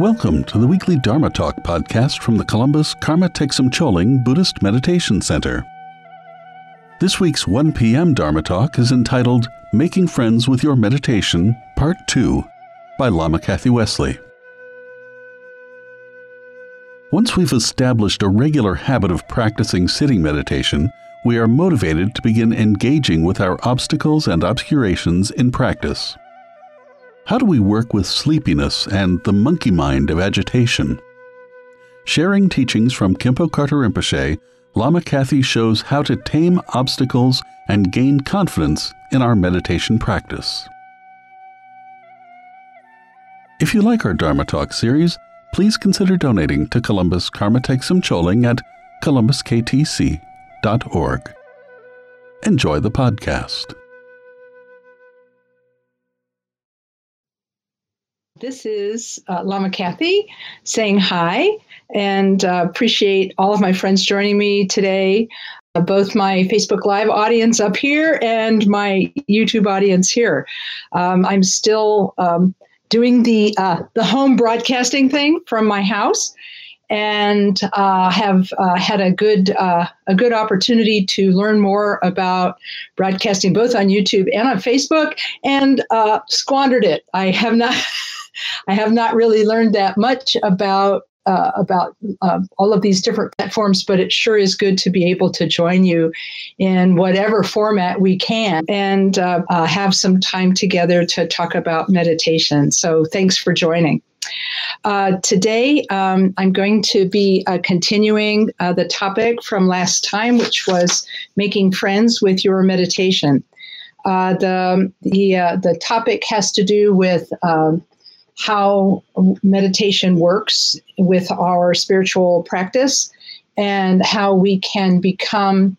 Welcome to the weekly Dharma Talk podcast from the Columbus Karma Thegsum Choling Buddhist Meditation Center. This week's 1 p.m. Dharma Talk is entitled Making Friends with Your Meditation, Part 2, by Lama Kathy Wesley. Once we've established a regular habit of practicing sitting meditation, we are motivated to begin engaging with our obstacles and obscurations in practice. How do we work with sleepiness and the monkey mind of agitation? Sharing teachings from Khenpo Karthar Rinpoche, Lama Kathy shows how to tame obstacles and gain confidence in our meditation practice. If you like our Dharma Talk series, please consider donating to Columbus Karma Thegsum Choling at columbusktc.org. Enjoy the podcast. This is uh, Lama Kathy saying hi and uh, appreciate all of my friends joining me today, uh, both my Facebook Live audience up here and my YouTube audience here. Um, I'm still um, doing the uh, the home broadcasting thing from my house and uh, have uh, had a good uh, a good opportunity to learn more about broadcasting both on YouTube and on Facebook, and uh, squandered it. I have not I have not really learned that much about uh, about uh, all of these different platforms, but it sure is good to be able to join you in whatever format we can and uh, uh have some time together to talk about meditation. So thanks for joining. Uh, today, um, I'm going to be uh, continuing the topic from last time, which was making friends with your meditation. the the the topic has to do with um, how meditation works with our spiritual practice and how we can become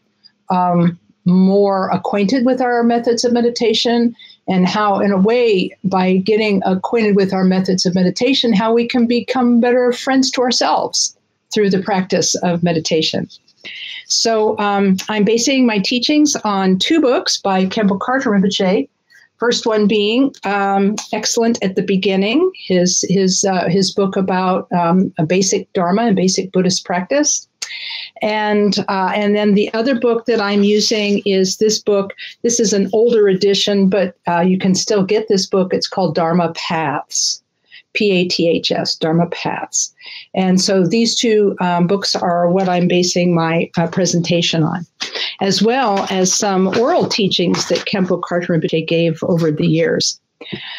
um, more acquainted with our methods of meditation and how in a way by getting acquainted with our methods of meditation how we can become better friends to ourselves through the practice of meditation. So um, i'm basing my teachings on two books by Khenpo Karthar Rinpoche First one being um, excellent at the beginning, his his uh, his book about um, a basic Dharma and basic Buddhist practice, and uh, and then the other book that I'm using is this book. This is an older edition, but uh, you can still get this book. It's called Dharma Paths, P A T H S, Dharma Paths. And so these two um, books are what I'm basing my uh, presentation on, as well as some oral teachings that Khenpo Rinpoche gave over the years.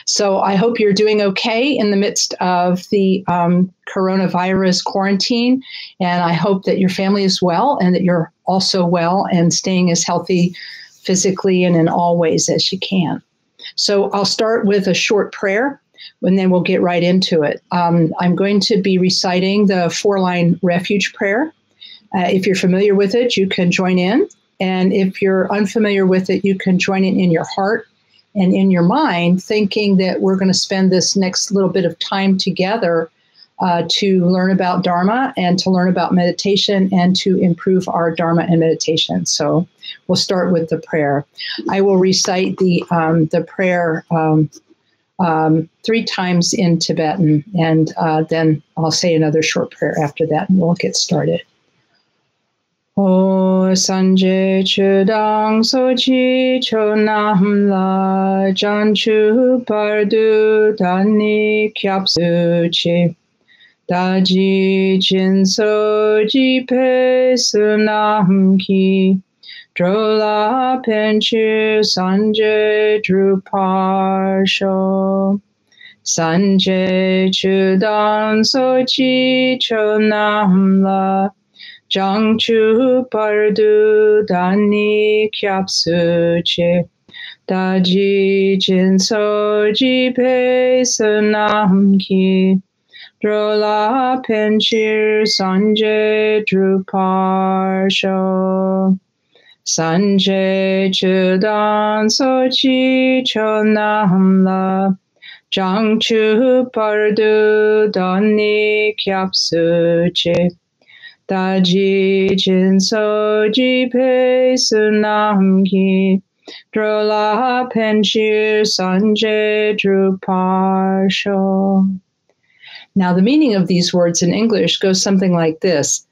So I hope you're doing okay in the midst of the um, coronavirus quarantine. And I hope that your family is well and that you're also well and staying as healthy physically and in all ways as you can. So I'll start with a short prayer and then we'll get right into it. Um, I'm going to be reciting the four line refuge prayer. Uh, if you're familiar with it, you can join in. And if you're unfamiliar with it, you can join it in your heart and in your mind, thinking that we're going to spend this next little bit of time together uh, to learn about Dharma and to learn about meditation and to improve our Dharma and meditation. So we'll start with the prayer. I will recite the um, the prayer um, um, three times in Tibetan, and uh, then I'll say another short prayer after that, and we'll get started. O Sanje Chudang Sochi Chonam La Janchu Pardu Dani Kyapsu Chi Daji Jin Soji Pe Sunam Ki Drola Penchu Sanjay Druparsho. Sanjay Chudan Sochi Chonamla Jangchu Pardu Dani Kyapsuche Daji Jin Soji Pe Sanam Ki Drola Penchir Sanjay Druparsho Sanjay Chudan Sochi Chonamla Jangchu Pardu Doni Kyapsuche Daji Jin Soji Pe Sunamki Drola Penshir Sanjay Druparsho Now, the meaning of these words in English goes something like this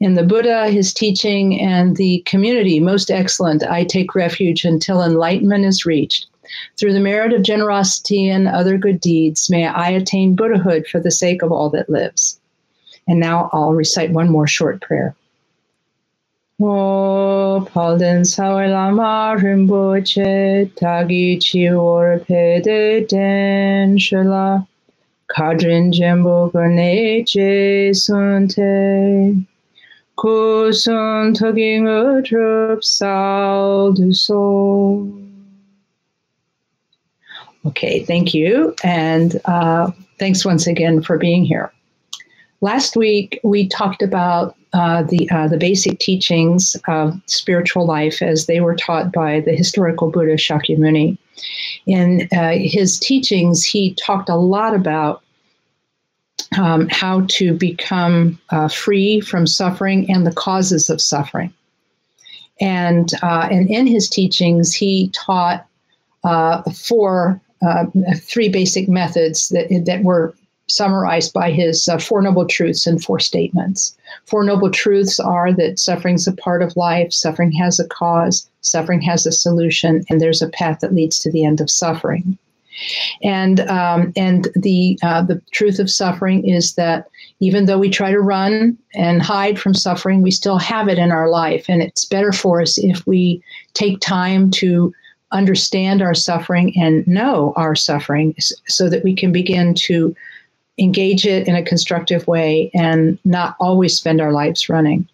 In the Buddha, his teaching, and the community most excellent, I take refuge until enlightenment is reached. Through the merit of generosity and other good deeds, may I attain Buddhahood for the sake of all that lives. And now I'll recite one more short prayer. Palden kadrin jembo gane sunte kusun tugging a drup sal du so. Okay, thank you. And uh, thanks once again for being here. Last week, we talked about uh, the, uh, the basic teachings of spiritual life as they were taught by the historical Buddha Shakyamuni. In uh, his teachings, he talked a lot about um, how to become uh, free from suffering and the causes of suffering. And, uh, and in his teachings, he taught uh, four, three basic methods that, that were summarized by his uh, Four Noble Truths and Four Statements. Four Noble Truths are that suffering is a part of life, suffering has a cause, suffering has a solution, and there's a path that leads to the end of suffering. And um, and the uh, the truth of suffering is that even though we try to run and hide from suffering, we still have it in our life, and it's better for us if we take time to understand our suffering and know our suffering, so that we can begin to engage it in a constructive way, and not always spend our lives running.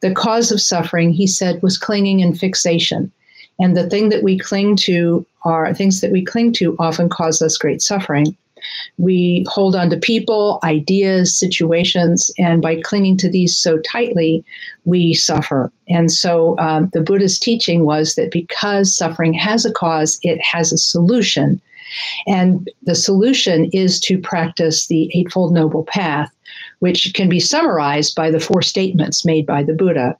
The cause of suffering, he said, was clinging and fixation. And the thing that we cling to are things that we cling to often cause us great suffering. We hold on to people, ideas, situations, and by clinging to these so tightly, we suffer. And so um, the Buddha's teaching was that because suffering has a cause, it has a solution. And the solution is to practice the Eightfold Noble Path, which can be summarized by the four statements made by the Buddha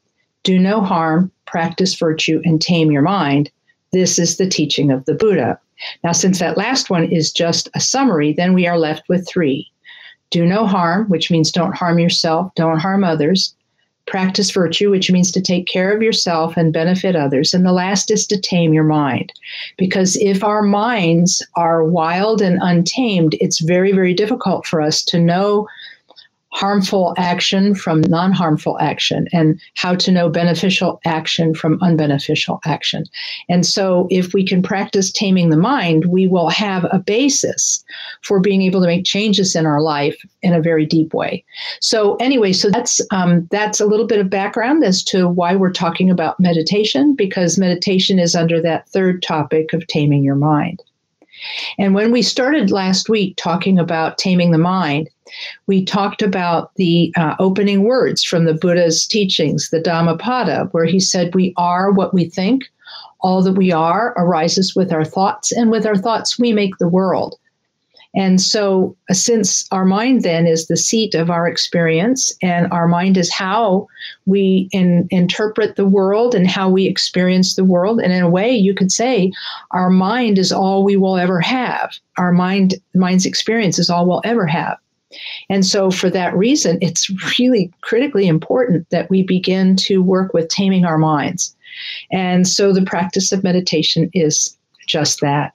do no harm, practice virtue, and tame your mind. This is the teaching of the Buddha. Now, since that last one is just a summary, then we are left with three do no harm, which means don't harm yourself, don't harm others practice virtue, which means to take care of yourself and benefit others. And the last is to tame your mind. Because if our minds are wild and untamed, it's very, very difficult for us to know harmful action from non harmful action and how to know beneficial action from unbeneficial action. And so, if we can practice taming the mind, we will have a basis for being able to make changes in our life in a very deep way. So, anyway, so that's um, that's a little bit of background as to why we're talking about meditation, because meditation is under that third topic of taming your mind. And when we started last week talking about taming the mind, we talked about the uh, opening words from the Buddha's teachings, the Dhammapada, where he said, We are what we think. All that we are arises with our thoughts, and with our thoughts, we make the world. And so, uh, since our mind then is the seat of our experience, and our mind is how we in, interpret the world and how we experience the world, and in a way, you could say our mind is all we will ever have. Our mind, mind's experience is all we'll ever have. And so, for that reason, it's really critically important that we begin to work with taming our minds. And so, the practice of meditation is just that.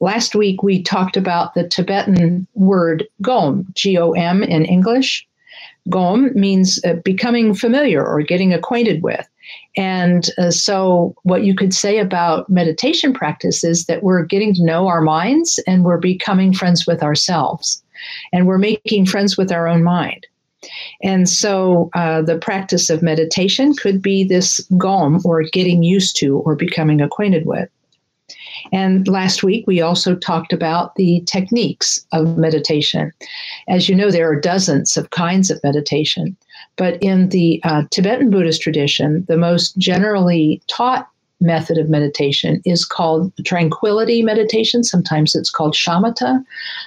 Last week, we talked about the Tibetan word gom, G O M in English. Gom means uh, becoming familiar or getting acquainted with. And uh, so, what you could say about meditation practice is that we're getting to know our minds and we're becoming friends with ourselves. And we're making friends with our own mind. And so, uh, the practice of meditation could be this gom or getting used to or becoming acquainted with. And last week, we also talked about the techniques of meditation. As you know, there are dozens of kinds of meditation, but in the uh, Tibetan Buddhist tradition, the most generally taught method of meditation is called tranquility meditation. Sometimes it's called shamatha.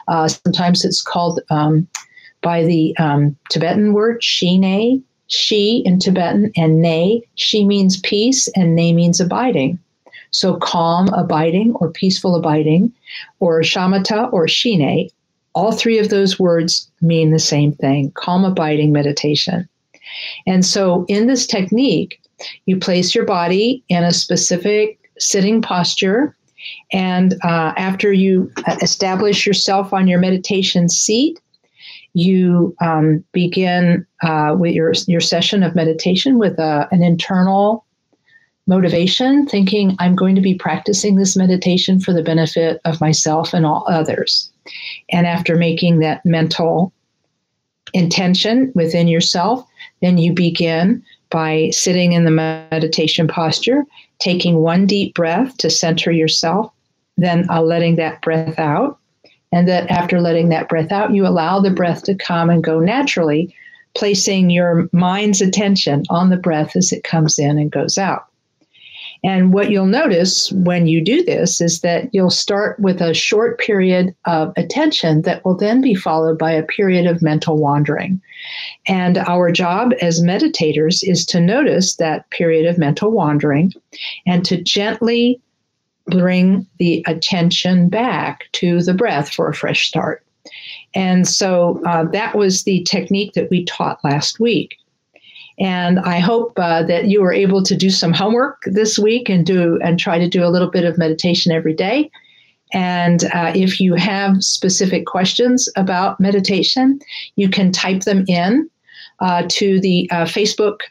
Uh, sometimes it's called um, by the um, Tibetan word shine, she in Tibetan, and ne. She means peace, and ne means abiding. So calm abiding or peaceful abiding, or shamatha or shine, All three of those words mean the same thing calm abiding meditation. And so, in this technique, you place your body in a specific sitting posture. And uh, after you uh, establish yourself on your meditation seat, you um, begin uh, with your, your session of meditation with a, uh, an internal motivation, thinking, I'm going to be practicing this meditation for the benefit of myself and all others. And after making that mental intention within yourself, then you begin by sitting in the meditation posture, taking one deep breath to center yourself, then uh, letting that breath out. And that after letting that breath out, you allow the breath to come and go naturally, placing your mind's attention on the breath as it comes in and goes out. And what you'll notice when you do this is that you'll start with a short period of attention that will then be followed by a period of mental wandering. And our job as meditators is to notice that period of mental wandering and to gently bring the attention back to the breath for a fresh start. And so uh, that was the technique that we taught last week. And I hope uh, that you were able to do some homework this week and do and try to do a little bit of meditation every day. And uh, if you have specific questions about meditation, you can type them in uh, to the uh, Facebook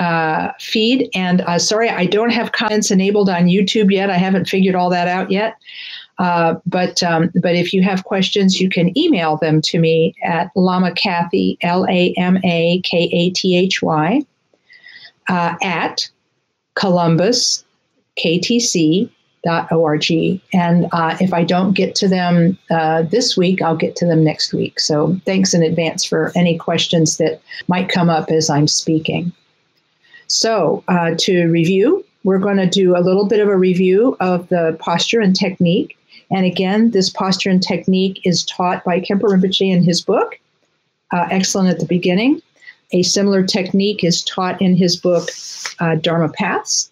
uh, feed. And uh, sorry, I don't have comments enabled on YouTube yet. I haven't figured all that out yet. Uh, but um, but if you have questions, you can email them to me at Lama Kathy L A M A K A T H Y uh, at Columbus KTC org. And uh, if i don't get to them uh, this week i'll get to them next week. So thanks in advance for any questions that might come up as i'm speaking. So uh, to review we're going to do a little bit of a review of the posture and technique and again, this posture and technique is taught by Khenpo Rinpoche in his book, uh, Excellent at the Beginning. A similar technique is taught in his book, uh, Dharma Paths.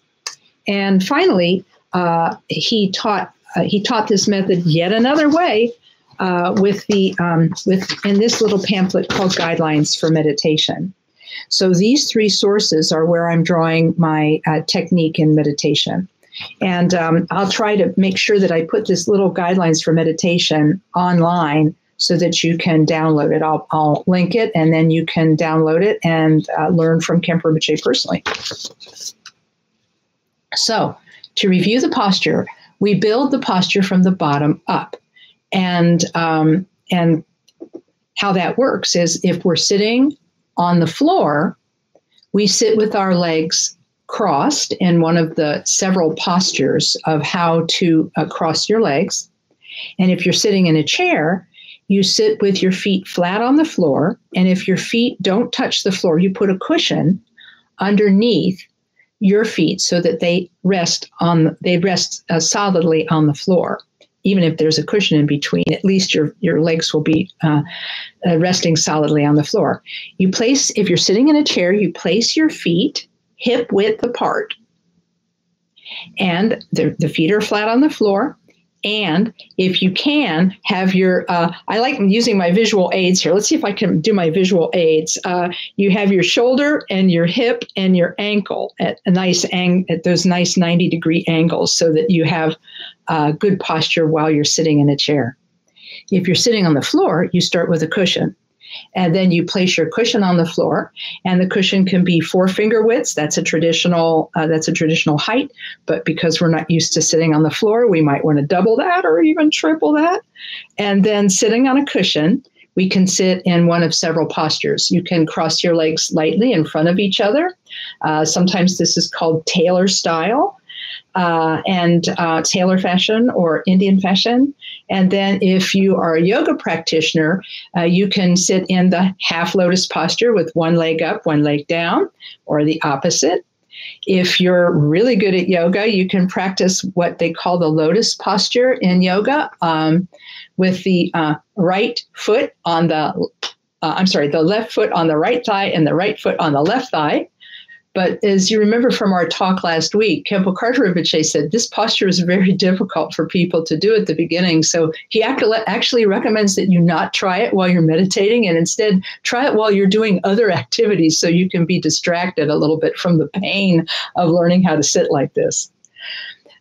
And finally, uh, he taught uh, he taught this method yet another way uh, with the um, with in this little pamphlet called Guidelines for Meditation. So these three sources are where I'm drawing my uh, technique in meditation. And um, I'll try to make sure that I put this little guidelines for meditation online so that you can download it. I'll, I'll link it and then you can download it and uh, learn from Khenpo Rinpoche personally. So, to review the posture, we build the posture from the bottom up. And, um, and how that works is if we're sitting on the floor, we sit with our legs crossed in one of the several postures of how to uh, cross your legs. And if you're sitting in a chair, you sit with your feet flat on the floor. And if your feet don't touch the floor, you put a cushion underneath your feet so that they rest on they rest uh, solidly on the floor even if there's a cushion in between at least your your legs will be uh, uh, resting solidly on the floor you place if you're sitting in a chair you place your feet hip width apart. And the, the feet are flat on the floor. And if you can, have your, uh, I like using my visual aids here. Let's see if I can do my visual aids. Uh, you have your shoulder and your hip and your ankle at a nice ang- at those nice 90 degree angles so that you have uh, good posture while you're sitting in a chair. If you're sitting on the floor, you start with a cushion and then you place your cushion on the floor and the cushion can be four finger widths that's a traditional uh, that's a traditional height but because we're not used to sitting on the floor we might want to double that or even triple that and then sitting on a cushion we can sit in one of several postures. You can cross your legs lightly in front of each other. Uh, sometimes this is called tailor style uh, and uh, tailor fashion or Indian fashion. And then, if you are a yoga practitioner, uh, you can sit in the half lotus posture with one leg up, one leg down, or the opposite. If you're really good at yoga, you can practice what they call the lotus posture in yoga um, with the uh, right foot on the, uh, I'm sorry, the left foot on the right thigh and the right foot on the left thigh But as you remember from our talk last week, Khenpo Karthar Rinpoche said this posture is very difficult for people to do at the beginning. So he actually recommends that you not try it while you're meditating and instead try it while you're doing other activities so you can be distracted a little bit from the pain of learning how to sit like this.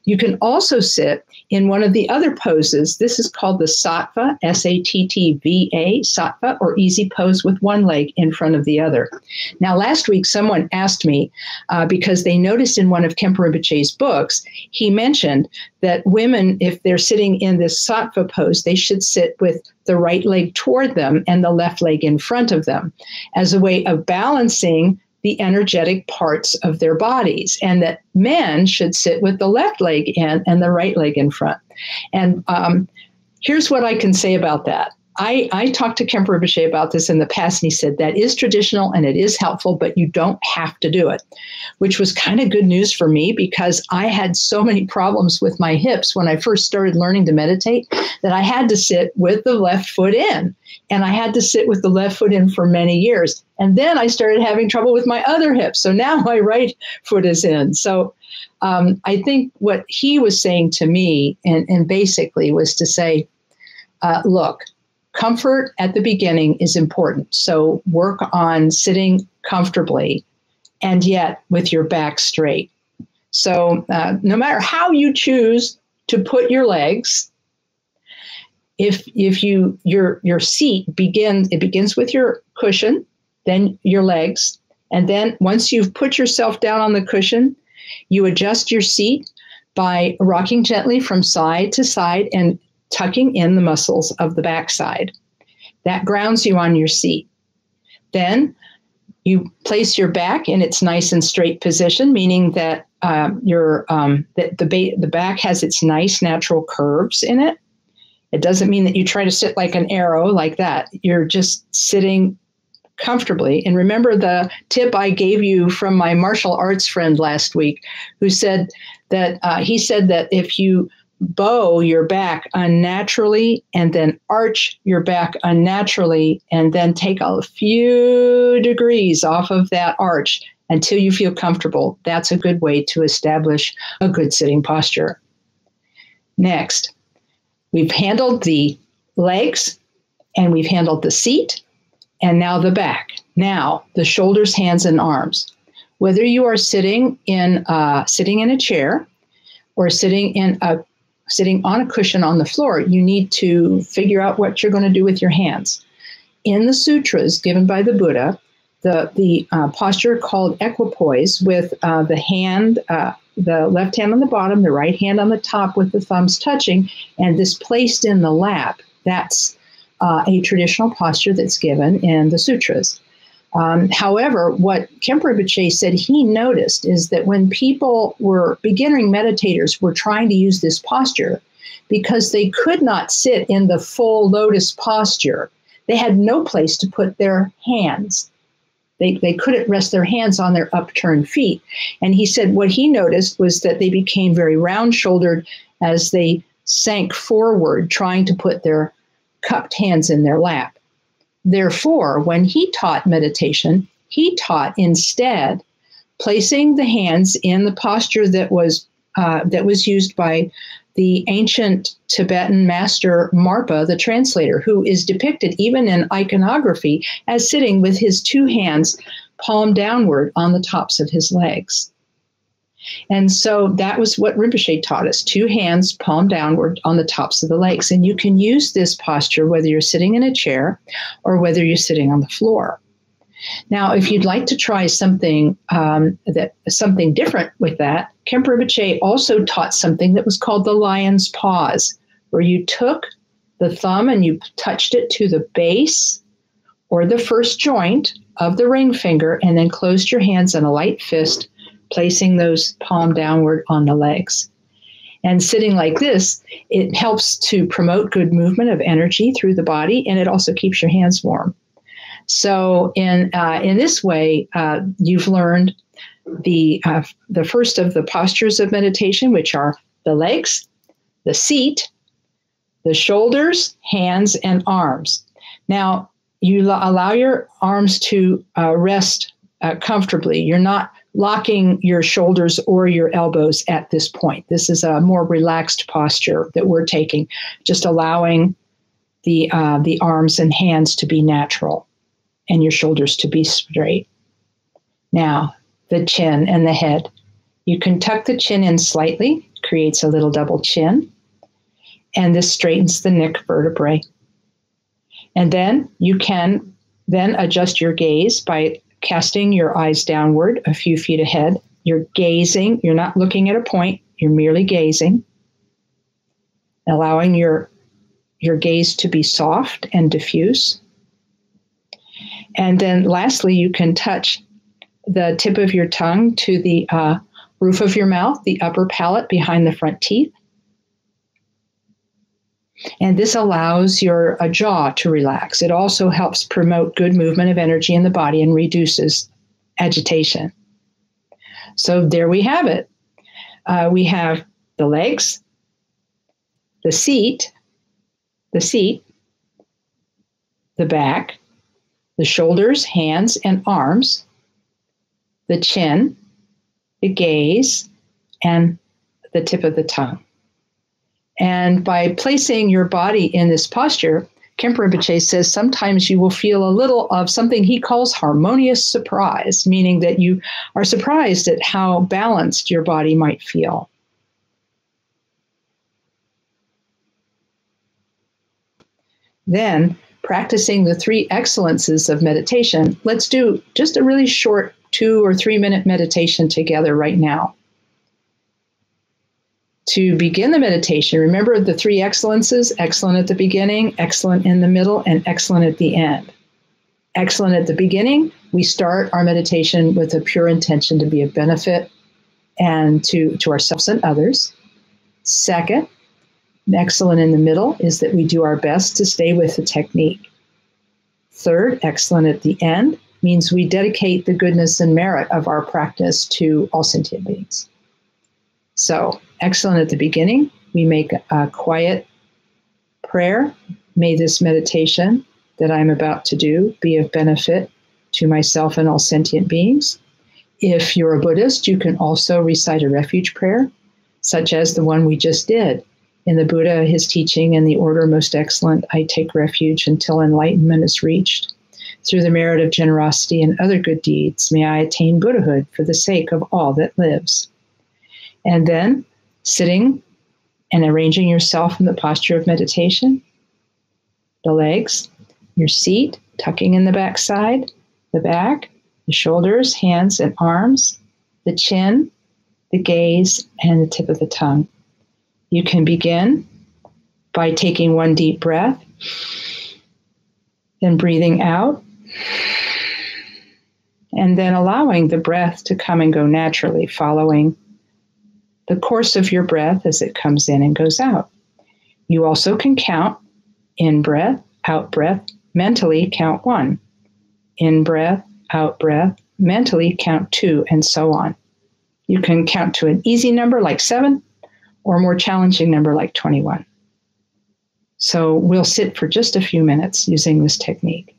You can also sit in one of the other poses. This is called the Sattva, S A T T V A, Sattva, or easy pose with one leg in front of the other. Now, last week, someone asked me uh, because they noticed in one of Khenpo Rinpoche's books, he mentioned that women, if they're sitting in this Sattva pose, they should sit with the right leg toward them and the left leg in front of them as a way of balancing the energetic parts of their bodies, and that men should sit with the left leg in and the right leg in front. And um, here's what I can say about that I, I talked to Khenpo Rinpoche about this in the past, and he said that is traditional and it is helpful, but you don't have to do it, which was kind of good news for me because I had so many problems with my hips when I first started learning to meditate that I had to sit with the left foot in. And I had to sit with the left foot in for many years. And then I started having trouble with my other hip. So now my right foot is in. So um, I think what he was saying to me, and, and basically, was to say, uh, look, comfort at the beginning is important. So work on sitting comfortably and yet with your back straight. So uh, no matter how you choose to put your legs, if if you your your seat begins it begins with your cushion, then your legs, and then once you've put yourself down on the cushion, you adjust your seat by rocking gently from side to side and tucking in the muscles of the backside. That grounds you on your seat. Then you place your back in its nice and straight position, meaning that um, your um, that the ba- the back has its nice natural curves in it. It doesn't mean that you try to sit like an arrow like that. You're just sitting comfortably. And remember the tip I gave you from my martial arts friend last week, who said that uh, he said that if you bow your back unnaturally and then arch your back unnaturally and then take a few degrees off of that arch until you feel comfortable. That's a good way to establish a good sitting posture. Next, we've handled the legs and we've handled the seat and now the back. Now the shoulders, hands, and arms. Whether you are sitting in uh, sitting in a chair or sitting in a sitting on a cushion on the floor, you need to figure out what you're going to do with your hands. In the sutras given by the Buddha, the, the uh, posture called equipoise with uh, the hand, uh, the left hand on the bottom, the right hand on the top with the thumbs touching, and this placed in the lap. That's uh, a traditional posture that's given in the sutras. Um, however, what Khenpo Rinpoche said he noticed is that when people were beginning meditators were trying to use this posture because they could not sit in the full lotus posture, they had no place to put their hands. They, they couldn't rest their hands on their upturned feet. And he said what he noticed was that they became very round shouldered as they sank forward, trying to put their cupped hands in their lap. Therefore, when he taught meditation, he taught instead placing the hands in the posture that was uh, that was used by the ancient Tibetan master Marpa, the translator, who is depicted even in iconography as sitting with his two hands palm downward on the tops of his legs. And so that was what Rinpoche taught us two hands palm downward on the tops of the legs. And you can use this posture whether you're sitting in a chair or whether you're sitting on the floor. Now, if you'd like to try something um, that something different with that, Khenpo Rinpoche also taught something that was called the lion's paws, where you took the thumb and you touched it to the base or the first joint of the ring finger, and then closed your hands in a light fist placing those palm downward on the legs. And sitting like this, it helps to promote good movement of energy through the body, and it also keeps your hands warm. So, in uh, in this way, uh, you've learned the uh, the first of the postures of meditation, which are the legs, the seat, the shoulders, hands, and arms. Now, you allow your arms to uh, rest uh, comfortably. You're not locking your shoulders or your elbows at this point. This is a more relaxed posture that we're taking, just allowing the uh, the arms and hands to be natural and your shoulders to be straight. Now, the chin and the head. You can tuck the chin in slightly, creates a little double chin, and this straightens the neck vertebrae. And then you can then adjust your gaze by casting your eyes downward a few feet ahead. You're gazing, you're not looking at a point, you're merely gazing, allowing your your gaze to be soft and diffuse. And then lastly, you can touch the tip of your tongue to the uh, roof of your mouth, the upper palate behind the front teeth. And this allows your uh, jaw to relax. It also helps promote good movement of energy in the body and reduces agitation. So there we have it. Uh, we have the legs, the seat, the seat, the back, the shoulders, hands, and arms, the chin, the gaze, and the tip of the tongue. And by placing your body in this posture, Khenpo Rinpoche says sometimes you will feel a little of something he calls harmonious surprise, meaning that you are surprised at how balanced your body might feel. Then, practicing the three excellences of meditation, let's do just a really short two or three minute meditation together right now. To begin the meditation, remember the three excellences excellent at the beginning, excellent in the middle, and excellent at the end. Excellent at the beginning, we start our meditation with a pure intention to be of benefit and to, to ourselves and others. Second, Excellent in the middle is that we do our best to stay with the technique. Third, excellent at the end means we dedicate the goodness and merit of our practice to all sentient beings. So, excellent at the beginning, we make a quiet prayer. May this meditation that I'm about to do be of benefit to myself and all sentient beings. If you're a Buddhist, you can also recite a refuge prayer, such as the one we just did in the Buddha, his teaching, and the order most excellent, I take refuge until enlightenment is reached. Through the merit of generosity and other good deeds, may I attain Buddhahood for the sake of all that lives. And then sitting and arranging yourself in the posture of meditation, the legs, your seat, tucking in the back side, the back, the shoulders, hands, and arms, the chin, the gaze, and the tip of the tongue. You can begin by taking one deep breath, then breathing out, and then allowing the breath to come and go naturally, following the course of your breath as it comes in and goes out. You also can count in breath, out breath, mentally count one. In breath, out breath, mentally count two, and so on. You can count to an easy number like seven, or a more challenging number like 21. So we'll sit for just a few minutes using this technique.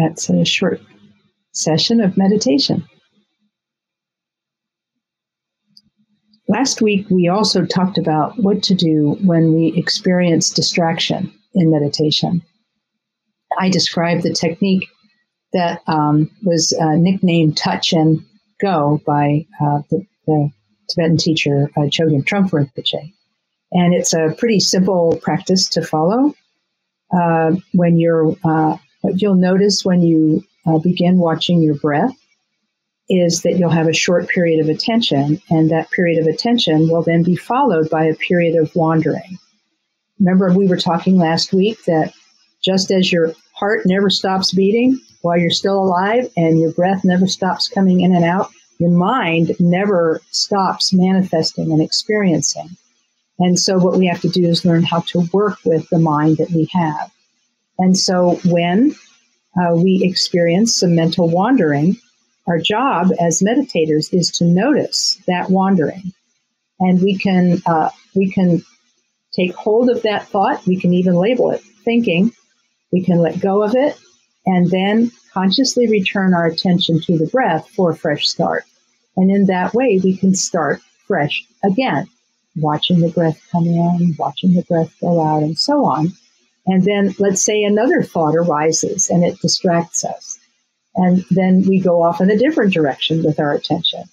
That's a short session of meditation. Last week, we also talked about what to do when we experience distraction in meditation. I described the technique that um, was uh, nicknamed Touch and Go by uh, the, the, Tibetan teacher uh, Chogyam Trungpa Rinpoche. And it's a pretty simple practice to follow. Uh, when you're, uh, what you'll notice when you uh, begin watching your breath is that you'll have a short period of attention, and that period of attention will then be followed by a period of wandering. Remember, we were talking last week that just as your heart never stops beating while you're still alive and your breath never stops coming in and out, your mind never stops manifesting and experiencing. And so, what we have to do is learn how to work with the mind that we have. And so, when uh, we experience some mental wandering, our job as meditators is to notice that wandering, and we can uh, we can take hold of that thought. We can even label it thinking. We can let go of it, and then consciously return our attention to the breath for a fresh start. And in that way, we can start fresh again, watching the breath come in, watching the breath go out, and so on. And then let's say another thought arises and it distracts us. And then we go off in a different direction with our attention.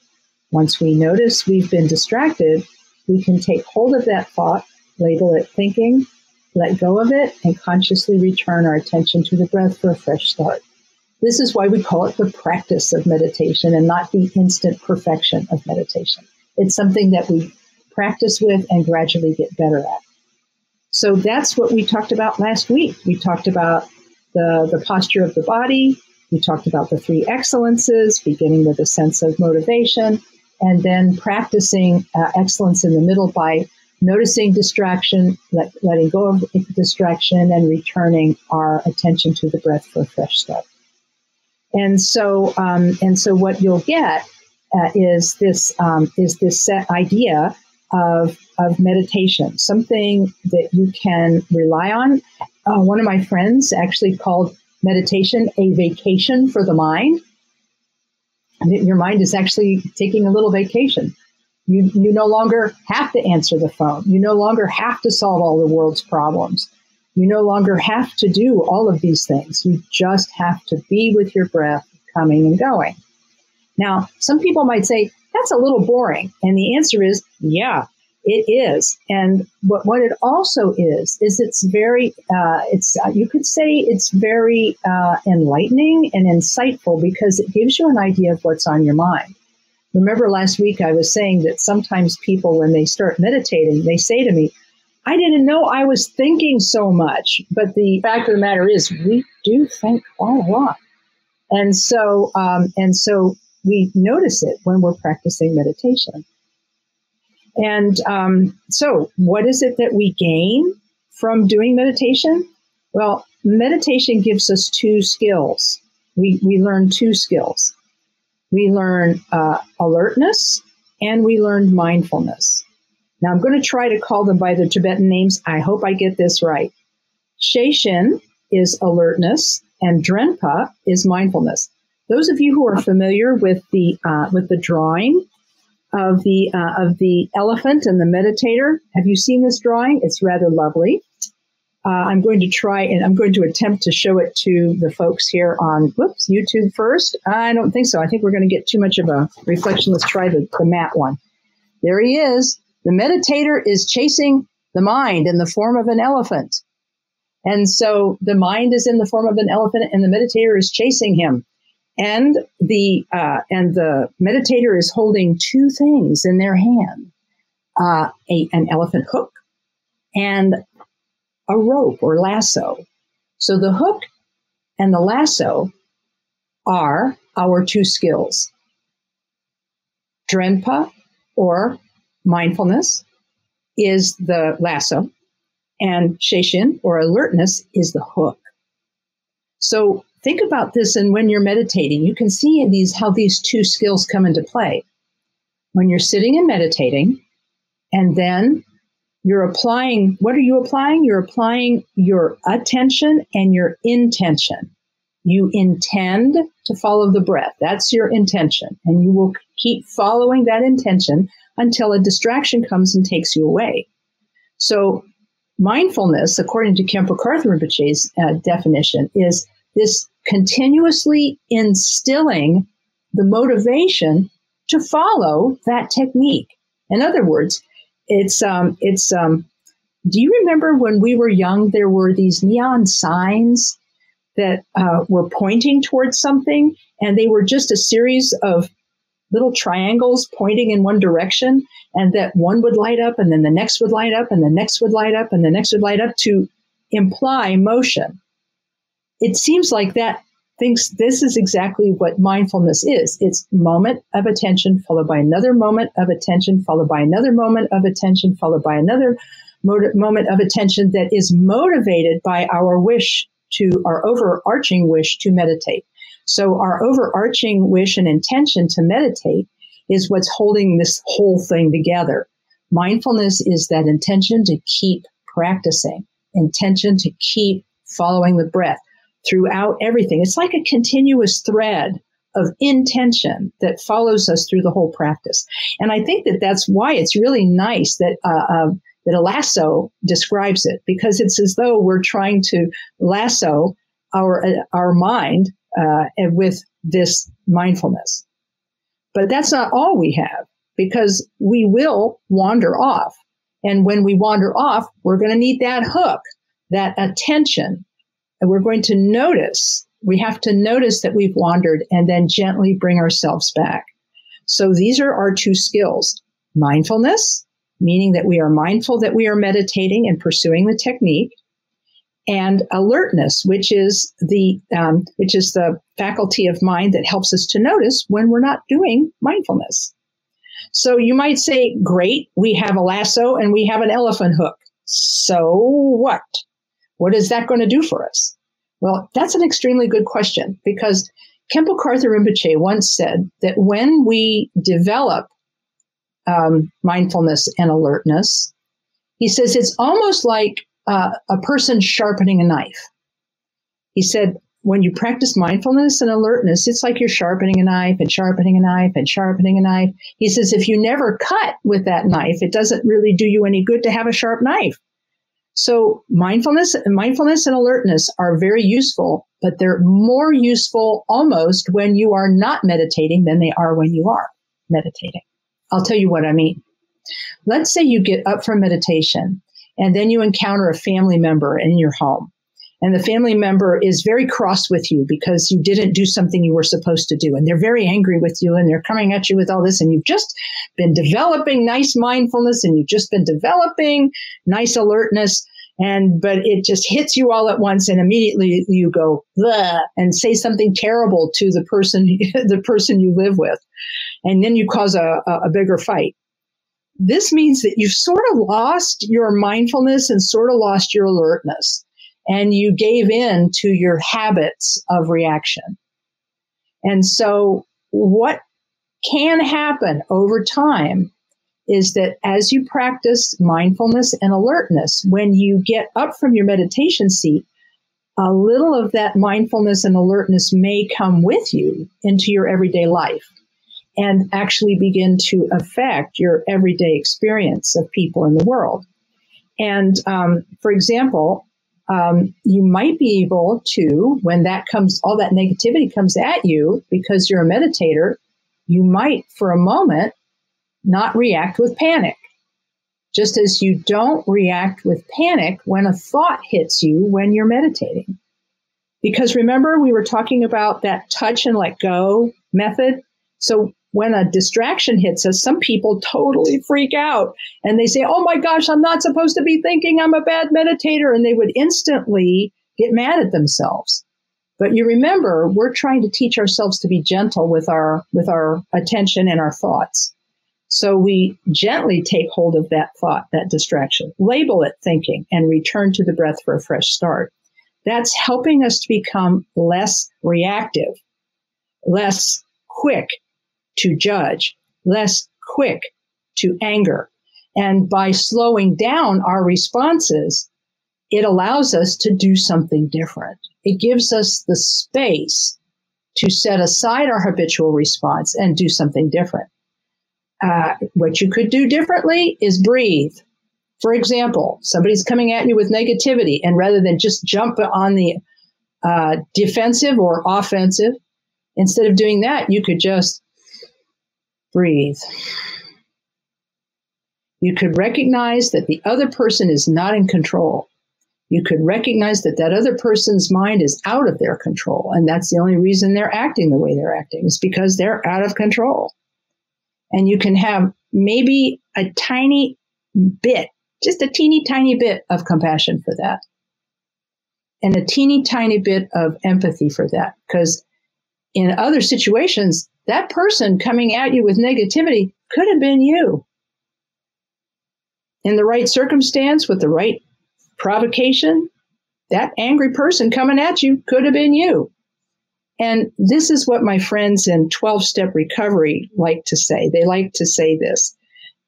Once we notice we've been distracted, we can take hold of that thought, label it thinking, let go of it, and consciously return our attention to the breath for a fresh start. This is why we call it the practice of meditation and not the instant perfection of meditation. It's something that we practice with and gradually get better at. So that's what we talked about last week. We talked about the, the posture of the body. We talked about the three excellences, beginning with a sense of motivation, and then practicing uh, excellence in the middle by noticing distraction, let, letting go of distraction, and returning our attention to the breath for a fresh start. And so, um, and so, what you'll get uh, is this um, is this set idea of of meditation, something that you can rely on. Uh, one of my friends actually called meditation a vacation for the mind. Your mind is actually taking a little vacation. You, you no longer have to answer the phone. You no longer have to solve all the world's problems. You no longer have to do all of these things. You just have to be with your breath coming and going. Now, some people might say, that's a little boring. And the answer is, yeah, it is, and what what it also is is it's very uh, it's uh, you could say it's very uh, enlightening and insightful because it gives you an idea of what's on your mind. Remember last week I was saying that sometimes people when they start meditating they say to me, "I didn't know I was thinking so much," but the fact of the matter is we do think a lot, and so um, and so we notice it when we're practicing meditation. And um, so, what is it that we gain from doing meditation? Well, meditation gives us two skills. We, we learn two skills. We learn uh, alertness and we learn mindfulness. Now, I'm going to try to call them by the Tibetan names. I hope I get this right. Sheishin is alertness and Drenpa is mindfulness. Those of you who are familiar with the uh, with the drawing of the uh, of the elephant and the meditator. Have you seen this drawing? It's rather lovely. Uh, I'm going to try and I'm going to attempt to show it to the folks here on whoops YouTube first. I don't think so. I think we're going to get too much of a reflection. Let's try the, the mat one. There he is. The meditator is chasing the mind in the form of an elephant. And so the mind is in the form of an elephant and the meditator is chasing him and the uh, and the meditator is holding two things in their hand: uh, a, an elephant hook and a rope or lasso. So the hook and the lasso are our two skills: drenpa or mindfulness is the lasso, and sheishin or alertness is the hook. So think about this and when you're meditating you can see these how these two skills come into play when you're sitting and meditating and then you're applying what are you applying you're applying your attention and your intention You intend to follow the breath. That's your intention. And you will keep following that intention until a distraction comes and takes you away. So, mindfulness, according to Karthar Rinpoche's uh, definition, is this continuously instilling the motivation to follow that technique. In other words, it's um, it's um, do you remember when we were young there were these neon signs that uh, were pointing towards something and they were just a series of little triangles pointing in one direction and that one would light up and then the next would light up and the next would light up and the next would light up to imply motion it seems like that thinks this is exactly what mindfulness is. It's moment of attention followed by another moment of attention followed by another moment of attention followed by another moment of attention that is motivated by our wish to our overarching wish to meditate. So our overarching wish and intention to meditate is what's holding this whole thing together. Mindfulness is that intention to keep practicing, intention to keep following the breath throughout everything. It's like a continuous thread of intention that follows us through the whole practice. And I think that that's why it's really nice that uh, uh, that a lasso describes it because it's as though we're trying to lasso our uh, our mind uh, with this mindfulness. But that's not all we have because we will wander off. And when we wander off, we're going to need that hook, that attention, and we're going to notice, we have to notice that we've wandered and then gently bring ourselves back. So these are our two skills mindfulness, meaning that we are mindful that we are meditating and pursuing the technique, and alertness, which is the um, which is the faculty of mind that helps us to notice when we're not doing mindfulness. So you might say, "Great, we have a lasso and we have an elephant hook. So what? What is that going to do for us? Well, that's an extremely good question because Khenpo Karthar Rinpoche once said that when we develop um, mindfulness and alertness, he says it's almost like uh, a person sharpening a knife. He said, when you practice mindfulness and alertness, it's like you're sharpening a knife and sharpening a knife and sharpening a knife. He says, if you never cut with that knife, it doesn't really do you any good to have a sharp knife. So mindfulness and mindfulness and alertness are very useful, but they're more useful almost when you are not meditating than they are when you are meditating. I'll tell you what I mean. Let's say you get up from meditation and then you encounter a family member in your home and the family member is very cross with you because you didn't do something you were supposed to do. And they're very angry with you and they're coming at you with all this. And you've just been developing nice mindfulness and you've just been developing nice alertness. And but it just hits you all at once and immediately you go and say something terrible to the person the person you live with. And then you cause a, a bigger fight. This means that you've sort of lost your mindfulness and sort of lost your alertness and you gave in to your habits of reaction. And so, what can happen over time is that as you practice mindfulness and alertness, when you get up from your meditation seat, a little of that mindfulness and alertness may come with you into your everyday life and actually begin to affect your everyday experience of people in the world. And um, for example, um, you might be able to, when that comes, all that negativity comes at you because you're a meditator, you might for a moment not react with panic. Just as you don't react with panic when a thought hits you when you're meditating. Because remember, we were talking about that touch and let go method. So when a distraction hits us, some people totally freak out and they say, Oh my gosh, I'm not supposed to be thinking I'm a bad meditator. And they would instantly get mad at themselves. But you remember, we're trying to teach ourselves to be gentle with our, with our attention and our thoughts. So we gently take hold of that thought, that distraction, label it thinking, and return to the breath for a fresh start. That's helping us to become less reactive, less quick to judge, less quick to anger. And by slowing down our responses, it allows us to do something different. it gives us the space to set aside our habitual response and do something different. Uh, what you could do differently is breathe. For example, somebody's coming at you with negativity, and rather than just jump on the uh, defensive or offensive, instead of doing that, you could just breathe. You could recognize that the other person is not in control. You could recognize that that other person's mind is out of their control. And that's the only reason they're acting the way they're acting is because they're out of control. And you can have maybe a tiny bit, just a teeny tiny bit of compassion for that. And a teeny tiny bit of empathy for that. Because in other situations, that person coming at you with negativity could have been you in the right circumstance with the right provocation, that angry person coming at you could have been you. And this is what my friends in 12 step recovery like to say. They like to say this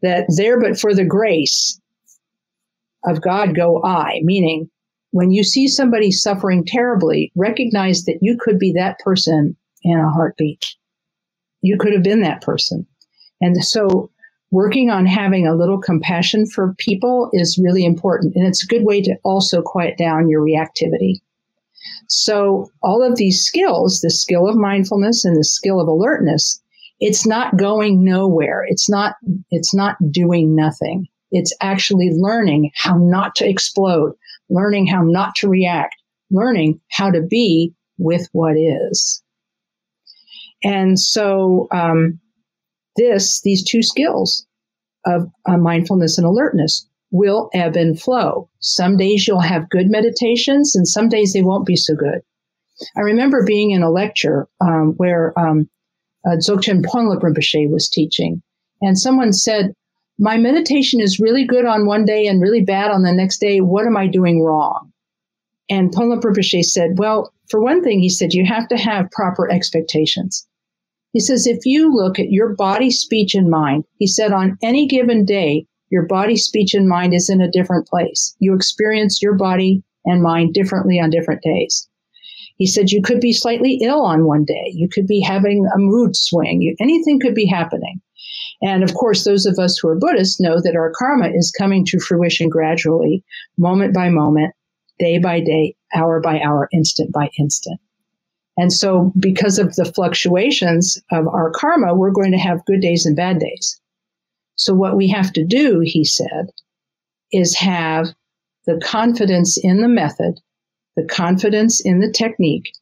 that there but for the grace of God go I, meaning when you see somebody suffering terribly, recognize that you could be that person in a heartbeat. You could have been that person. And so working on having a little compassion for people is really important. And it's a good way to also quiet down your reactivity. So, all of these skills, the skill of mindfulness and the skill of alertness, it's not going nowhere. It's not, it's not doing nothing. It's actually learning how not to explode, learning how not to react, learning how to be with what is. And so, um, this, these two skills of uh, mindfulness and alertness will ebb and flow. Some days you'll have good meditations and some days they won't be so good. I remember being in a lecture um, where um, uh, Dzogchen Ponlop Rinpoche was teaching, and someone said, My meditation is really good on one day and really bad on the next day. What am I doing wrong? And Ponlop Rinpoche said, Well, for one thing, he said, you have to have proper expectations. He says, if you look at your body, speech, and mind, he said, on any given day, your body, speech, and mind is in a different place. You experience your body and mind differently on different days. He said, you could be slightly ill on one day. You could be having a mood swing. You, anything could be happening. And of course, those of us who are Buddhists know that our karma is coming to fruition gradually, moment by moment, day by day, hour by hour, instant by instant. And so, because of the fluctuations of our karma, we're going to have good days and bad days. So, what we have to do, he said, is have the confidence in the method, the confidence in the technique,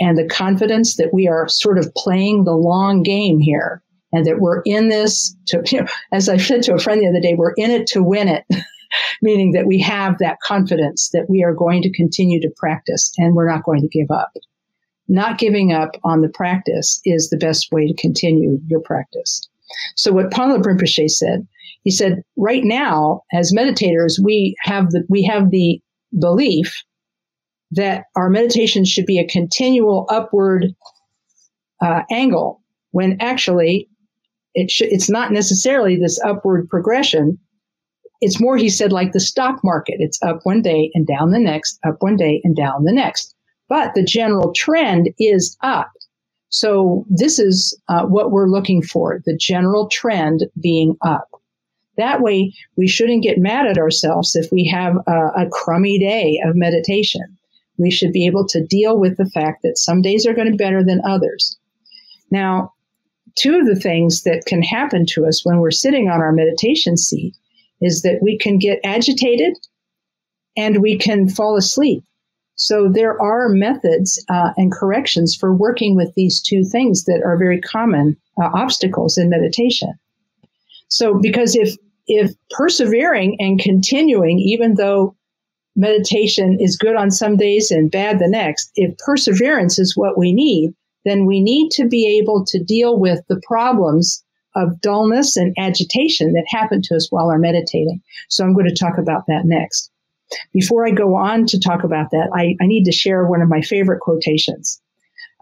and the confidence that we are sort of playing the long game here and that we're in this to, you know, as I said to a friend the other day, we're in it to win it. Meaning that we have that confidence that we are going to continue to practice and we're not going to give up not giving up on the practice is the best way to continue your practice. So what Ponlop Rinpoche said, he said, right now, as meditators, we have the, we have the belief that our meditation should be a continual upward uh, angle when actually it sh- it's not necessarily this upward progression. It's more, he said, like the stock market. It's up one day and down the next, up one day and down the next but the general trend is up. So this is uh, what we're looking for, the general trend being up. That way, we shouldn't get mad at ourselves if we have a, a crummy day of meditation. We should be able to deal with the fact that some days are going to be better than others. Now, two of the things that can happen to us when we're sitting on our meditation seat is that we can get agitated and we can fall asleep. So there are methods uh, and corrections for working with these two things that are very common uh, obstacles in meditation. So because if if persevering and continuing, even though meditation is good on some days and bad the next, if perseverance is what we need, then we need to be able to deal with the problems of dullness and agitation that happen to us while we're meditating. So I'm going to talk about that next. Before I go on to talk about that, I, I need to share one of my favorite quotations.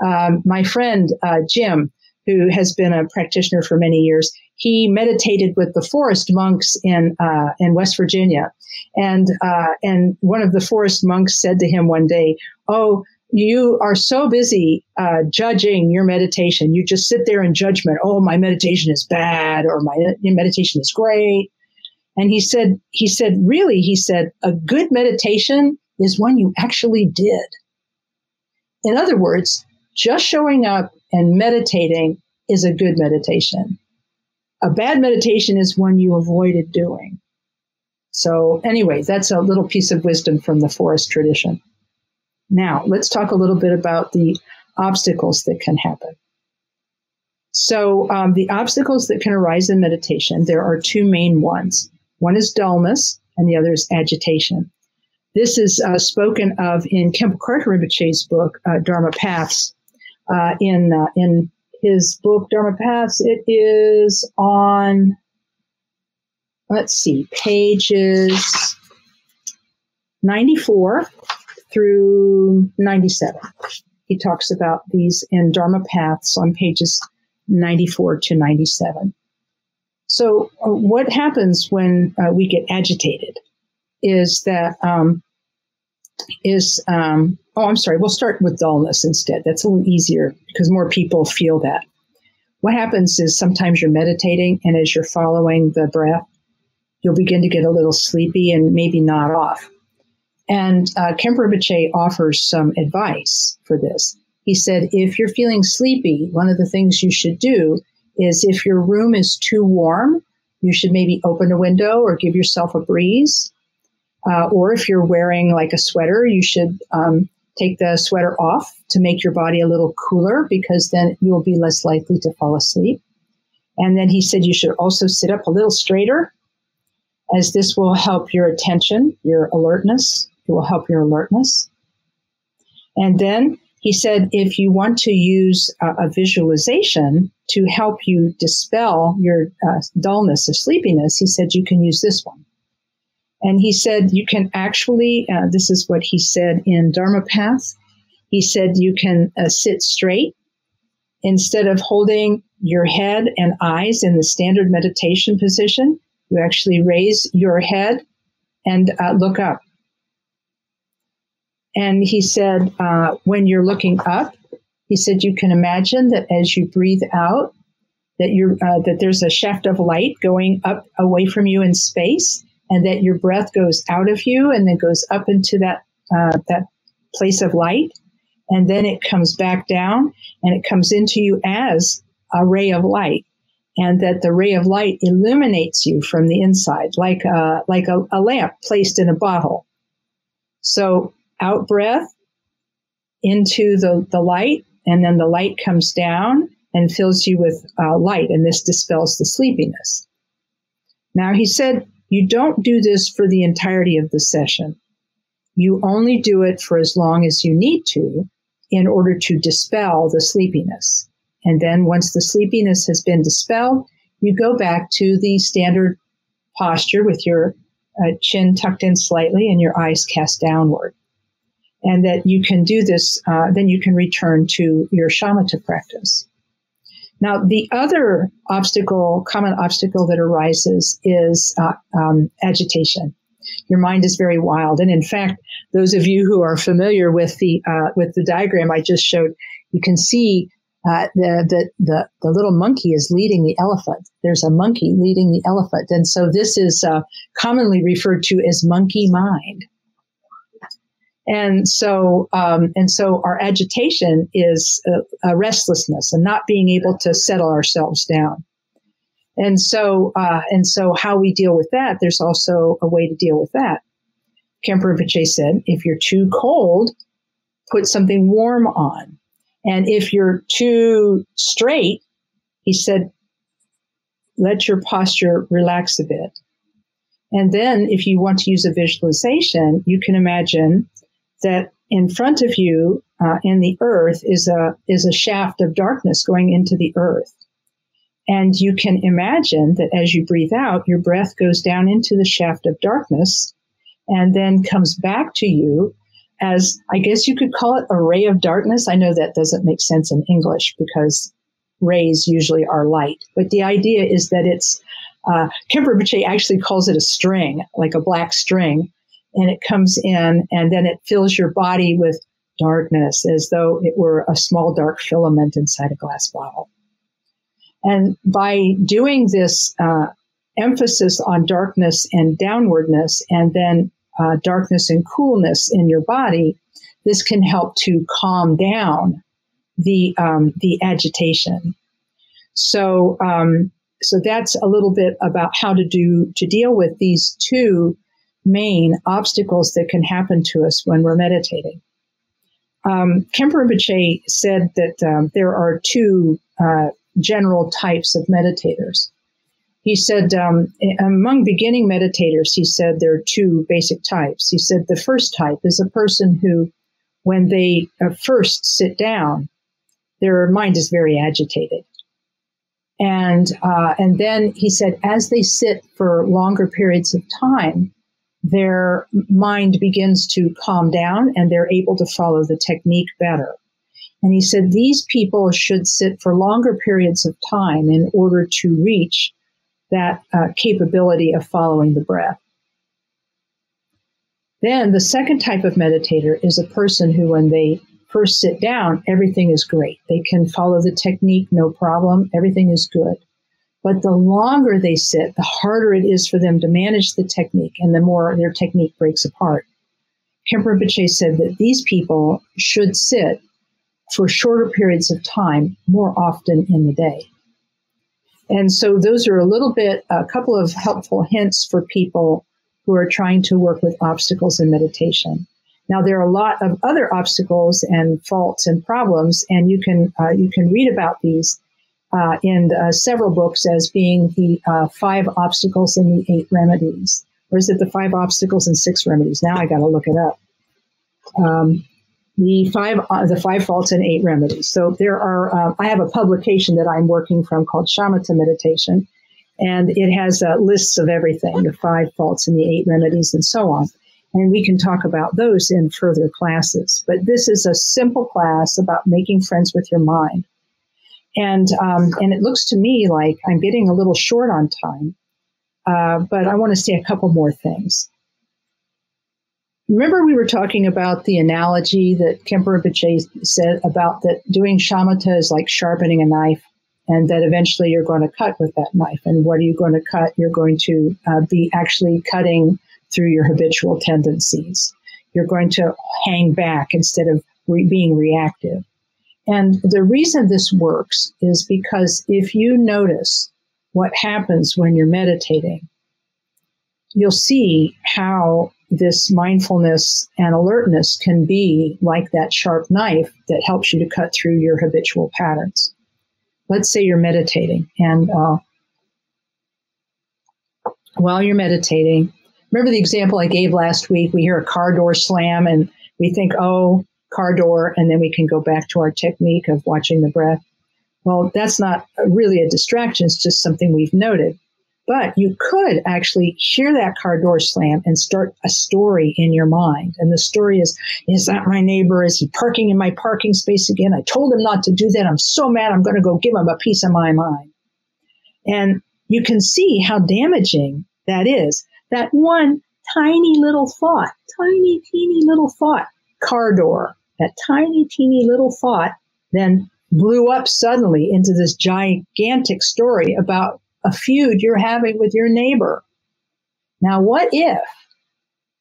Um, my friend uh, Jim, who has been a practitioner for many years, he meditated with the forest monks in uh, in West Virginia, and uh, and one of the forest monks said to him one day, "Oh, you are so busy uh, judging your meditation. You just sit there in judgment. Oh, my meditation is bad, or my meditation is great. And he said, he said, really, he said, a good meditation is one you actually did. In other words, just showing up and meditating is a good meditation. A bad meditation is one you avoided doing. So, anyway, that's a little piece of wisdom from the forest tradition. Now, let's talk a little bit about the obstacles that can happen. So, um, the obstacles that can arise in meditation, there are two main ones. One is dullness, and the other is agitation. This is uh, spoken of in Khenpo Karthar Rinpoche's book, uh, Dharma Paths. Uh, in uh, in his book, Dharma Paths, it is on, let's see, pages 94 through 97. He talks about these in Dharma Paths on pages 94 to 97. So, uh, what happens when uh, we get agitated is that um, is um, oh, I'm sorry. We'll start with dullness instead. That's a little easier because more people feel that. What happens is sometimes you're meditating, and as you're following the breath, you'll begin to get a little sleepy and maybe nod off. And uh, Khenpo Rinpoche offers some advice for this. He said, if you're feeling sleepy, one of the things you should do is if your room is too warm, you should maybe open a window or give yourself a breeze. Uh, or if you're wearing like a sweater, you should um, take the sweater off to make your body a little cooler because then you'll be less likely to fall asleep. And then he said you should also sit up a little straighter, as this will help your attention, your alertness, it will help your alertness. And then he said if you want to use a, a visualization to help you dispel your uh, dullness or sleepiness, he said you can use this one. And he said you can actually, uh, this is what he said in Dharma Path. He said you can uh, sit straight instead of holding your head and eyes in the standard meditation position. You actually raise your head and uh, look up. And he said, uh, when you're looking up, he said you can imagine that as you breathe out, that you uh, that there's a shaft of light going up away from you in space, and that your breath goes out of you and then goes up into that uh, that place of light, and then it comes back down and it comes into you as a ray of light, and that the ray of light illuminates you from the inside, like a, like a, a lamp placed in a bottle. So out breath into the, the light, and then the light comes down and fills you with uh, light, and this dispels the sleepiness. Now, he said, you don't do this for the entirety of the session. You only do it for as long as you need to in order to dispel the sleepiness. And then once the sleepiness has been dispelled, you go back to the standard posture with your uh, chin tucked in slightly and your eyes cast downward and that you can do this, uh, then you can return to your shamatha practice. Now, the other obstacle, common obstacle that arises is uh, um, agitation. Your mind is very wild, and in fact, those of you who are familiar with the uh, with the diagram I just showed, you can see uh, the, the, the, the, little monkey is leading the elephant. There's a monkey leading the elephant. And so this is uh, commonly referred to as monkey mind. And so, um, and so our agitation is a, a, restlessness and not being able to settle ourselves down. And so, uh, and so how we deal with that, there's also a way to deal with that. Khenpo Rinpoche said, if you're too cold, put something warm on. And if you're too straight, he said, let your posture relax a bit. And then if you want to use a visualization, you can imagine that in front of you uh, in the earth is a is a shaft of darkness going into the earth. And you can imagine that as you breathe out your breath goes down into the shaft of darkness and then comes back to you as i guess you could call it a ray of darkness. I know that doesn't make sense in english because rays usually are light but the idea is that it's uh, Rinpoche actually calls it a string, like a black string, and it comes in and then it fills your body with darkness as though it were a small dark filament inside a glass bottle. And by doing this uh, emphasis on darkness and downwardness, and then uh, darkness and coolness in your body, this can help to calm down the um, the agitation. So um, so that's a little bit about how to do to deal with these two main obstacles that can happen to us when we're meditating. Um, Khenpo Rinpoche said that um, there are two uh, general types of meditators. He said, um, among beginning meditators, he said there are two basic types. He said the first type is a person who, when they uh, first sit down, their mind is very agitated. And, uh, and then he said, as they sit for longer periods of time, their mind begins to calm down and they're able to follow the technique better. And he said these people should sit for longer periods of time in order to reach that uh, capability of following the breath. Then the second type of meditator is a person who, when they first sit down, everything is great. They can follow the technique, no problem. Everything is good. But the longer they sit, the harder it is for them to manage the technique and the more their technique breaks apart. Khenpo Rinpoche said that these people should sit for shorter periods of time more often in the day. And so those are a little bit, a couple of helpful hints for people who are trying to work with obstacles in meditation. Now there are a lot of other obstacles and faults and problems, and you can uh, you can read about these uh, in uh, several books as being the uh, five obstacles and the eight remedies, or is it the five obstacles and six remedies? Now I got to look it up. Um, the five uh, the five faults and eight remedies. So there are. Uh, I have a publication that I'm working from called Shamatha Meditation, and it has uh, lists of everything: the five faults and the eight remedies, and so on. And we can talk about those in further classes. But this is a simple class about making friends with your mind. And um, and it looks to me like I'm getting a little short on time, uh, but I want to say a couple more things. Remember, we were talking about the analogy that Khenpo Rinpoche said about that doing shamatha is like sharpening a knife, and that eventually you're going to cut with that knife. And what are you going to cut? You're going to uh, be actually cutting through your habitual tendencies. You're going to hang back instead of re- being reactive. And the reason this works is because if you notice what happens when you're meditating, you'll see how this mindfulness and alertness can be like that sharp knife that helps you to cut through your habitual patterns. Let's say you're meditating, and uh, while you're meditating, remember the example I gave last week? We hear a car door slam, and we think, oh, car door, and then we can go back to our technique of watching the breath. Well, that's not really a distraction, it's just something we've noted. But you could actually hear that car door slam and start a story in your mind. And the story is, is that my neighbor? Is he parking in my parking space again? I told him not to do that. I'm so mad. I'm going to go give him a piece of my mind. And you can see how damaging that is. That one tiny little thought, tiny, teeny little thought, car door, that tiny, teeny little thought then blew up suddenly into this gigantic story about a feud you're having with your neighbor. Now, what if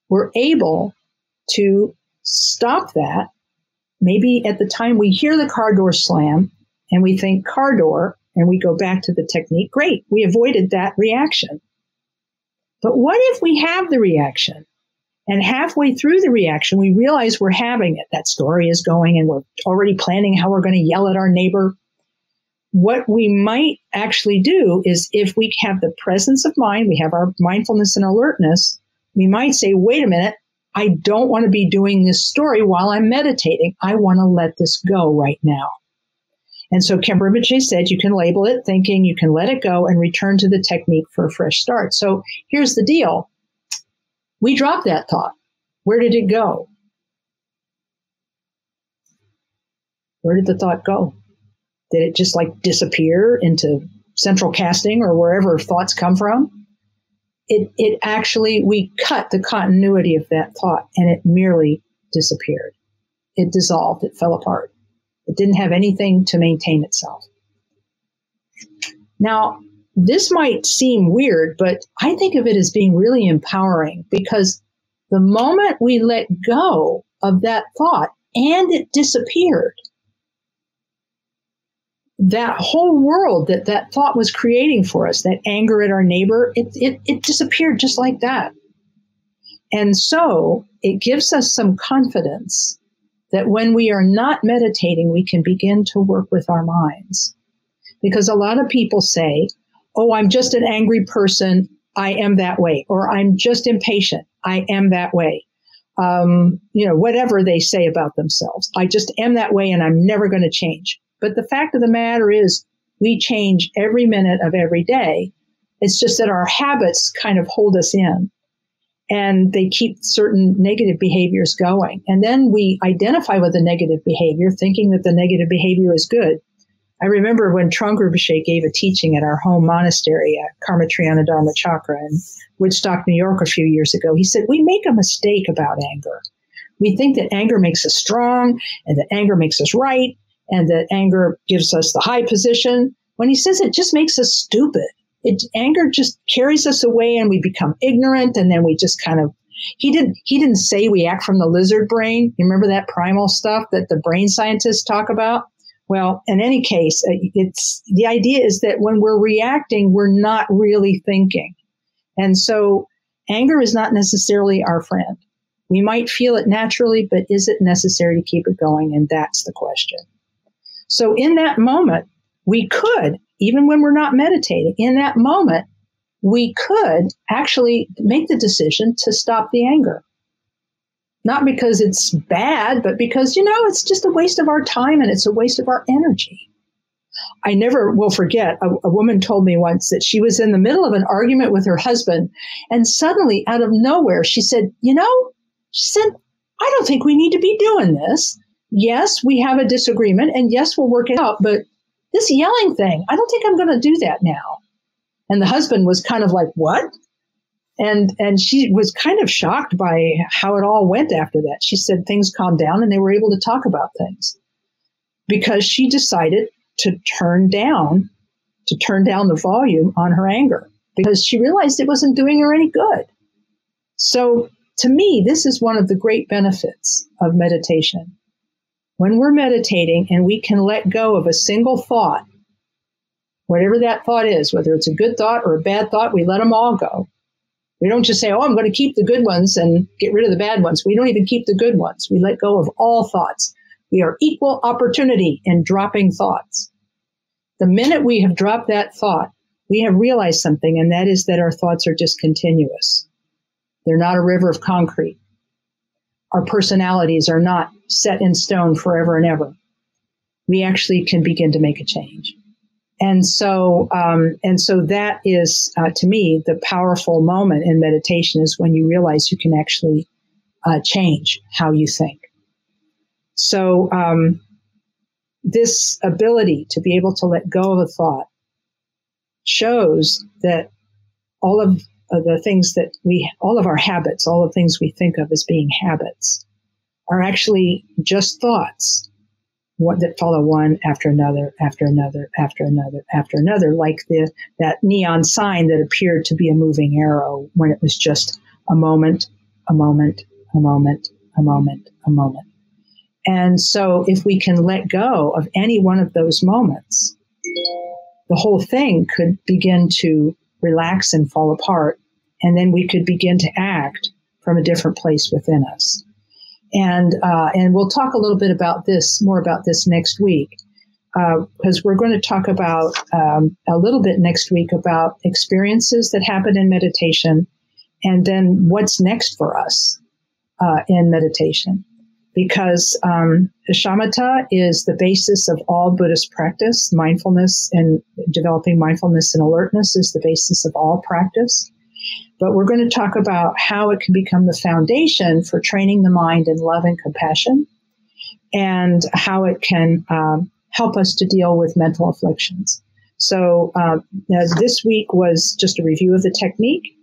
we're able to stop that? Maybe at the time we hear the car door slam and we think car door and we go back to the technique. Great, we avoided that reaction. But what if we have the reaction and halfway through the reaction, we realize we're having it. That story is going and we're already planning how we're going to yell at our neighbor. What we might actually do is if we have the presence of mind, we have our mindfulness and alertness, we might say, wait a minute, I don't want to be doing this story while I'm meditating. I want to let this go right now. And so Khenpo Rinpoche said you can label it thinking, you can let it go and return to the technique for a fresh start. So here's the deal. We dropped that thought. Where did it go? Where did the thought go? Did it just like disappear into central casting or wherever thoughts come from? It, it actually, we cut the continuity of that thought and it merely disappeared. it dissolved, it fell apart. It didn't have anything to maintain itself. Now, this might seem weird, but I think of it as being really empowering because the moment we let go of that thought and it disappeared, that whole world that that thought was creating for us, that anger at our neighbor, it, it, it disappeared just like that. And so it gives us some confidence that when we are not meditating, we can begin to work with our minds. Because a lot of people say, Oh, I'm just an angry person. I am that way. Or I'm just impatient. I am that way. Um, you know, whatever they say about themselves. I just am that way and I'm never going to change. But the fact of the matter is, we change every minute of every day. It's just that our habits kind of hold us in and they keep certain negative behaviors going. And then we identify with the negative behavior, thinking that the negative behavior is good. I remember when Trungpa Rinpoche gave a teaching at our home monastery at Karma Triyana Dharmachakra in Woodstock, New York, a few years ago. He said, We make a mistake about anger. We think that anger makes us strong and that anger makes us right and that anger gives us the high position. When he says it just makes us stupid, it anger just carries us away and we become ignorant and then we just kind of he didn't he didn't say we act from the lizard brain. You remember that primal stuff that the brain scientists talk about? Well, in any case, uh, it's the idea is that when we're reacting, we're not really thinking. And so anger is not necessarily our friend. We might feel it naturally, but is it necessary to keep it going? And that's the question. So in that moment, we could, even when we're not meditating, in that moment, we could actually make the decision to stop the anger. Not because it's bad, but because, you know, it's just a waste of our time and it's a waste of our energy. I never will forget a, a, woman told me once that she was in the middle of an argument with her husband and suddenly out of nowhere she said, "You know," she said, "I don't think we need to be doing this. Yes, we have a disagreement and yes, we'll work it out, but this yelling thing, I don't think I'm going to do that now." And the husband was kind of like, "What?" And and she was kind of shocked by how it all went after that. She said things calmed down and they were able to talk about things because she decided to turn down to turn down the volume on her anger because she realized it wasn't doing her any good. So to me, this is one of the great benefits of meditation. When we're meditating and we can let go of a single thought, whatever that thought is, whether it's a good thought or a bad thought, we let them all go we don't just say, oh, I'm going to keep the good ones and get rid of the bad ones. We don't even keep the good ones. We let go of all thoughts. We are equal opportunity in dropping thoughts. The minute we have dropped that thought, we have realized something, and that is that our thoughts are discontinuous. They're not a river of concrete. Our personalities are not set in stone forever and ever. We actually can begin to make a change. And so, um, and so that is, uh, to me, the powerful moment in meditation is when you realize you can actually uh, change how you think. So, um, this ability to be able to let go of a thought shows that all of the things that we, all of our habits, all the things we think of as being habits, are actually just thoughts what, that follow one after another, after another, after another, after another, like the that neon sign that appeared to be a moving arrow when it was just a moment, a moment, a moment, a moment, a moment. And so, if we can let go of any one of those moments, the whole thing could begin to relax and fall apart, and then we could begin to act from a different place within us and uh, and we'll talk a little bit about this more about this next week because uh, we're going to talk about um, a little bit next week about experiences that happen in meditation and then what's next for us uh, in meditation. Because um, shamatha is the basis of all buddhist practice. Mindfulness and developing mindfulness and alertness is the basis of all practice but we're going to talk about how it can become the foundation for training the mind in love and compassion and how it can um, help us to deal with mental afflictions. So uh, this week was just a review of the technique.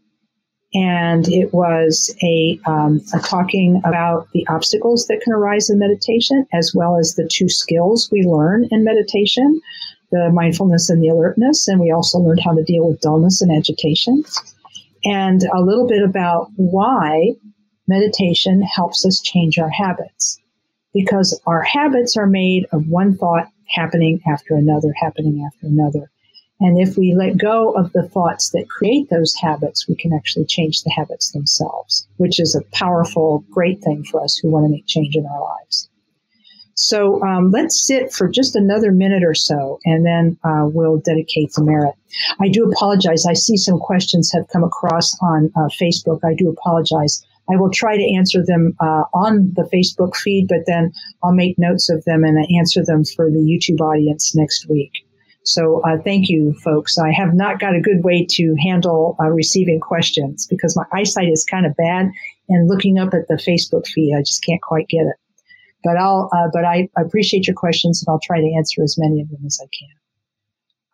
and it was a, um, a, talking about the obstacles that can arise in meditation, as well as the two skills we learn in meditation the mindfulness and the alertness. And we also learned how to deal with dullness and agitation, and a little bit about why meditation helps us change our habits. Because our habits are made of one thought happening after another, happening after another. And if we let go of the thoughts that create those habits, we can actually change the habits themselves, which is a powerful, great thing for us who want to make change in our lives. So um, let's sit for just another minute or so, and then uh, we'll dedicate the merit. I do apologize. I see some questions have come across on uh, Facebook. I do apologize. I will try to answer them uh, on the Facebook feed, but then I'll make notes of them and answer them for the YouTube audience next week. So uh, thank you, folks. I have not got a good way to handle uh, receiving questions because my eyesight is kind of bad, and looking up at the Facebook feed, I just can't quite get it. But I'll, uh, but I appreciate your questions, and I'll try to answer as many of them as I can.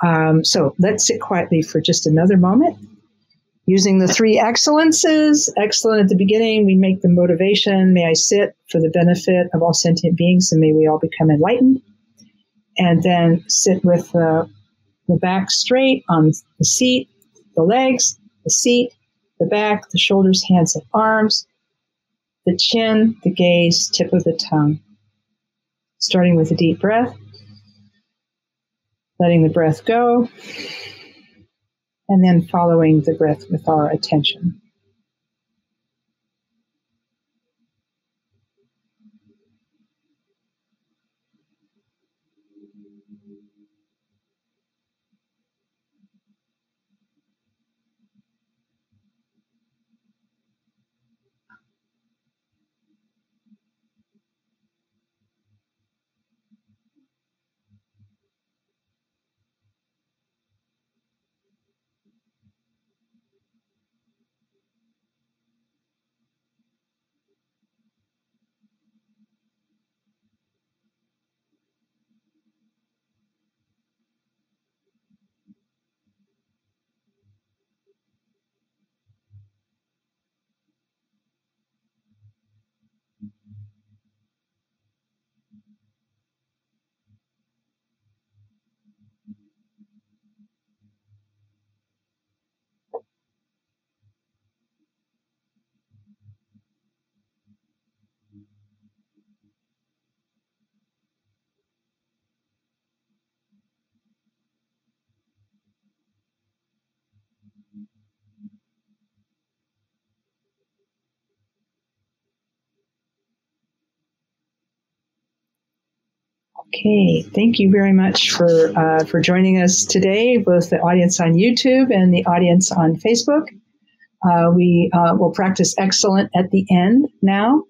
Um, so let's sit quietly for just another moment. Using the three excellences, excellent at the beginning, we make the motivation. May I sit for the benefit of all sentient beings, and may we all become enlightened and then sit with the, the back straight on the seat, the legs, the seat, the back, the shoulders, hands, and arms, the chin, the gaze, tip of the tongue. Starting with a deep breath, letting the breath go, and then following the breath with our attention. Okay, thank you very much for uh, for joining us today, both the audience on YouTube and the audience on Facebook. Uh, we uh, will practice excellent at the end now,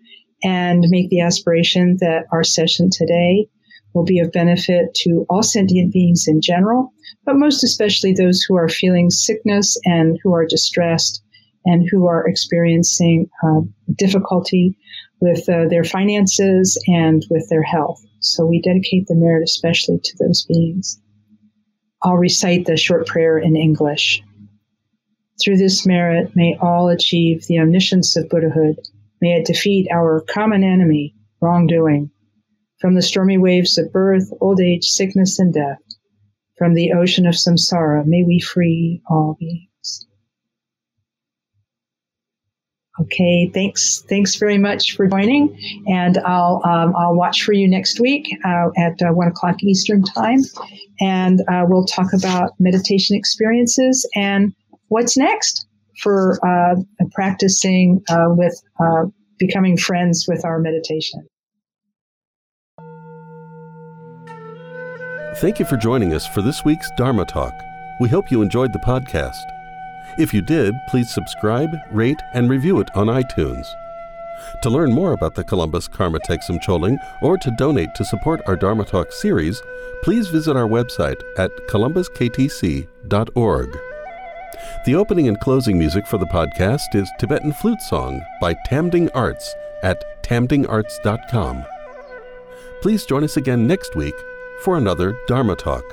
and make the aspiration that our session today will be of benefit to all sentient beings in general, but most especially those who are feeling sickness and who are distressed and who are experiencing uh, difficulty with uh, their finances and with their health. So we dedicate the merit especially to those beings. I'll recite the short prayer in English. Through this merit, may all achieve the omniscience of Buddhahood. May it defeat our common enemy, wrongdoing. From the stormy waves of birth, old age, sickness, and death, from the ocean of samsara, may we free all beings. Okay, thanks. Thanks very much for joining, and I'll um, I'll watch for you next week uh, at uh, one o'clock Eastern time, and uh, we'll talk about meditation experiences and what's next for uh, practicing uh, with uh, becoming friends with our meditation. Thank you for joining us for this week's Dharma Talk. We hope you enjoyed the podcast. If you did, please subscribe, rate, and review it on iTunes. To learn more about the Columbus Karma Thegsum Choling or to donate to support our Dharma Talk series, please visit our website at columbusktc.org. The opening and closing music for the podcast is Tibetan Flute Song by Tamding Arts at tamdingarts.com. Please join us again next week for another Dharma Talk.